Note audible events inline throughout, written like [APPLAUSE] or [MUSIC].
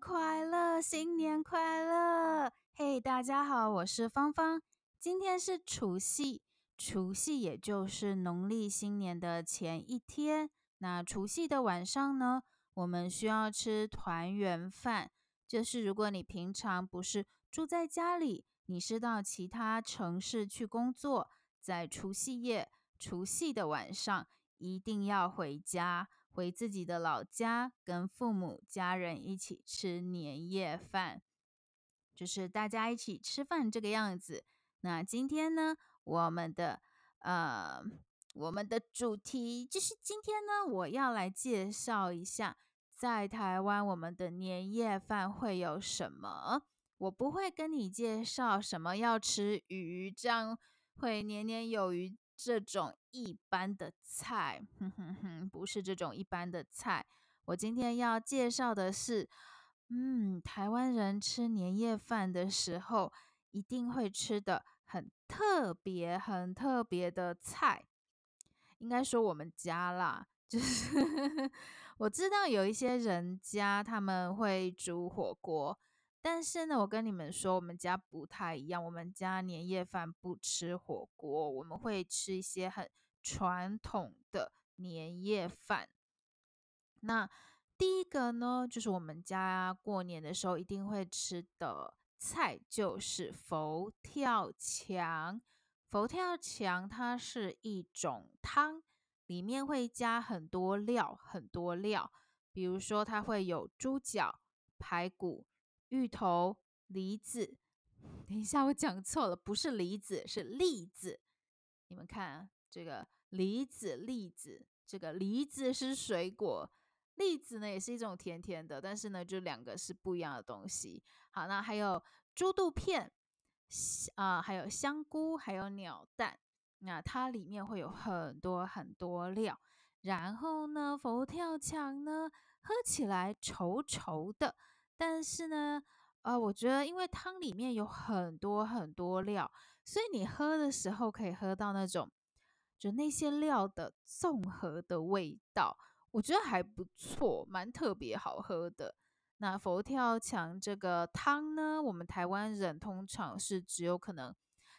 快乐，新年快乐！嘿，大家好，我是芳芳。今天是除夕，除夕也就是农历新年的前一天。那除夕的晚上呢，我们需要吃团圆饭。就是如果你平常不是住在家里，你是到其他城市去工作，在除夕夜、除夕的晚上，一定要回家。回自己的老家，跟父母家人一起吃年夜饭，就是大家一起吃饭这个样子。那今天呢，我们的呃，我们的主题就是今天呢，我要来介绍一下，在台湾我们的年夜饭会有什么。我不会跟你介绍什么要吃鱼，这样会年年有余。这种一般的菜，哼哼哼，不是这种一般的菜。我今天要介绍的是，嗯，台湾人吃年夜饭的时候一定会吃的很特别、很特别的菜。应该说我们家啦，就是 [LAUGHS] 我知道有一些人家他们会煮火锅。但是呢，我跟你们说，我们家不太一样。我们家年夜饭不吃火锅，我们会吃一些很传统的年夜饭。那第一个呢，就是我们家过年的时候一定会吃的菜，就是佛跳墙。佛跳墙它是一种汤，里面会加很多料，很多料。比如说，它会有猪脚、排骨。芋头、梨子，等一下，我讲错了，不是梨子，是栗子。你们看这个梨子、栗子，这个梨子是水果，栗子呢也是一种甜甜的，但是呢，就两个是不一样的东西。好，那还有猪肚片，啊、还有香菇，还有鸟蛋，那它里面会有很多很多料。然后呢，佛跳墙呢，喝起来稠稠的。但是呢，呃，我觉得因为汤里面有很多很多料，所以你喝的时候可以喝到那种就那些料的综合的味道，我觉得还不错，蛮特别好喝的。那佛跳墙这个汤呢，我们台湾人通常是只有可能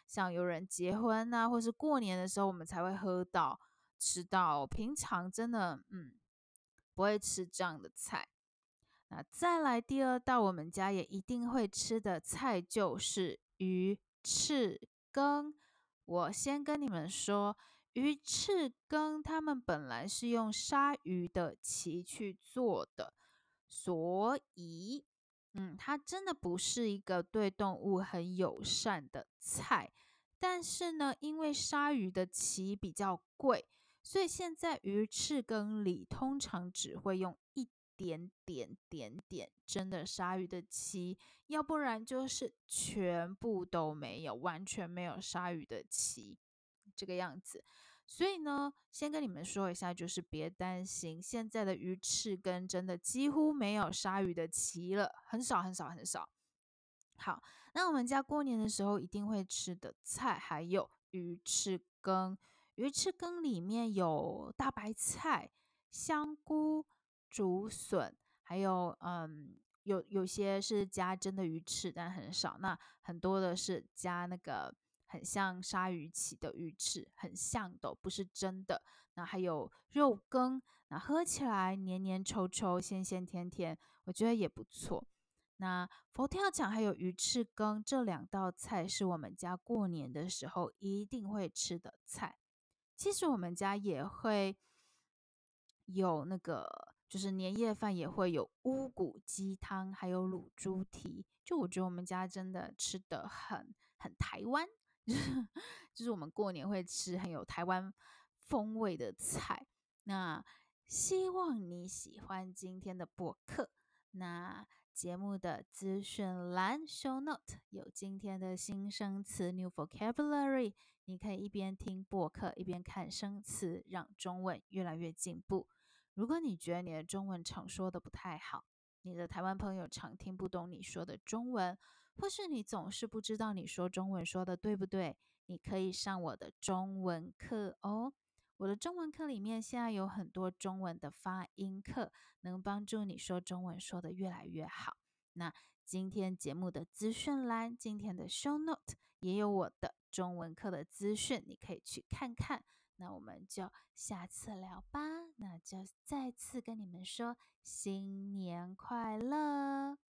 像有人结婚啊，或是过年的时候，我们才会喝到吃到，平常真的嗯不会吃这样的菜。那再来第二道，我们家也一定会吃的菜就是鱼翅羹。我先跟你们说，鱼翅羹他们本来是用鲨鱼的鳍去做的，所以，嗯，它真的不是一个对动物很友善的菜。但是呢，因为鲨鱼的鳍比较贵，所以现在鱼翅羹里通常只会用一。点点点点，真的鲨鱼的鳍，要不然就是全部都没有，完全没有鲨鱼的鳍，这个样子。所以呢，先跟你们说一下，就是别担心，现在的鱼翅羹真的几乎没有鲨鱼的鳍了，很少很少很少。好，那我们家过年的时候一定会吃的菜还有鱼翅羹，鱼翅羹里面有大白菜、香菇。竹笋，还有嗯，有有些是加真的鱼翅，但很少。那很多的是加那个很像鲨鱼鳍的鱼翅，很像的，不是真的。那还有肉羹，那喝起来黏黏稠稠、鲜鲜甜甜，我觉得也不错。那佛跳墙还有鱼翅羹这两道菜是我们家过年的时候一定会吃的菜。其实我们家也会有那个。就是年夜饭也会有乌骨鸡汤，还有卤猪蹄。就我觉得我们家真的吃得很很台湾，[LAUGHS] 就是我们过年会吃很有台湾风味的菜。那希望你喜欢今天的播客。那节目的资讯栏 show note 有今天的新生词 new vocabulary，你可以一边听播客一边看生词，让中文越来越进步。如果你觉得你的中文常说的不太好，你的台湾朋友常听不懂你说的中文，或是你总是不知道你说中文说的对不对，你可以上我的中文课哦。我的中文课里面现在有很多中文的发音课，能帮助你说中文说得越来越好。那今天节目的资讯栏，今天的 show note 也有我的中文课的资讯，你可以去看看。那我们就下次聊吧。那就再次跟你们说新年快乐。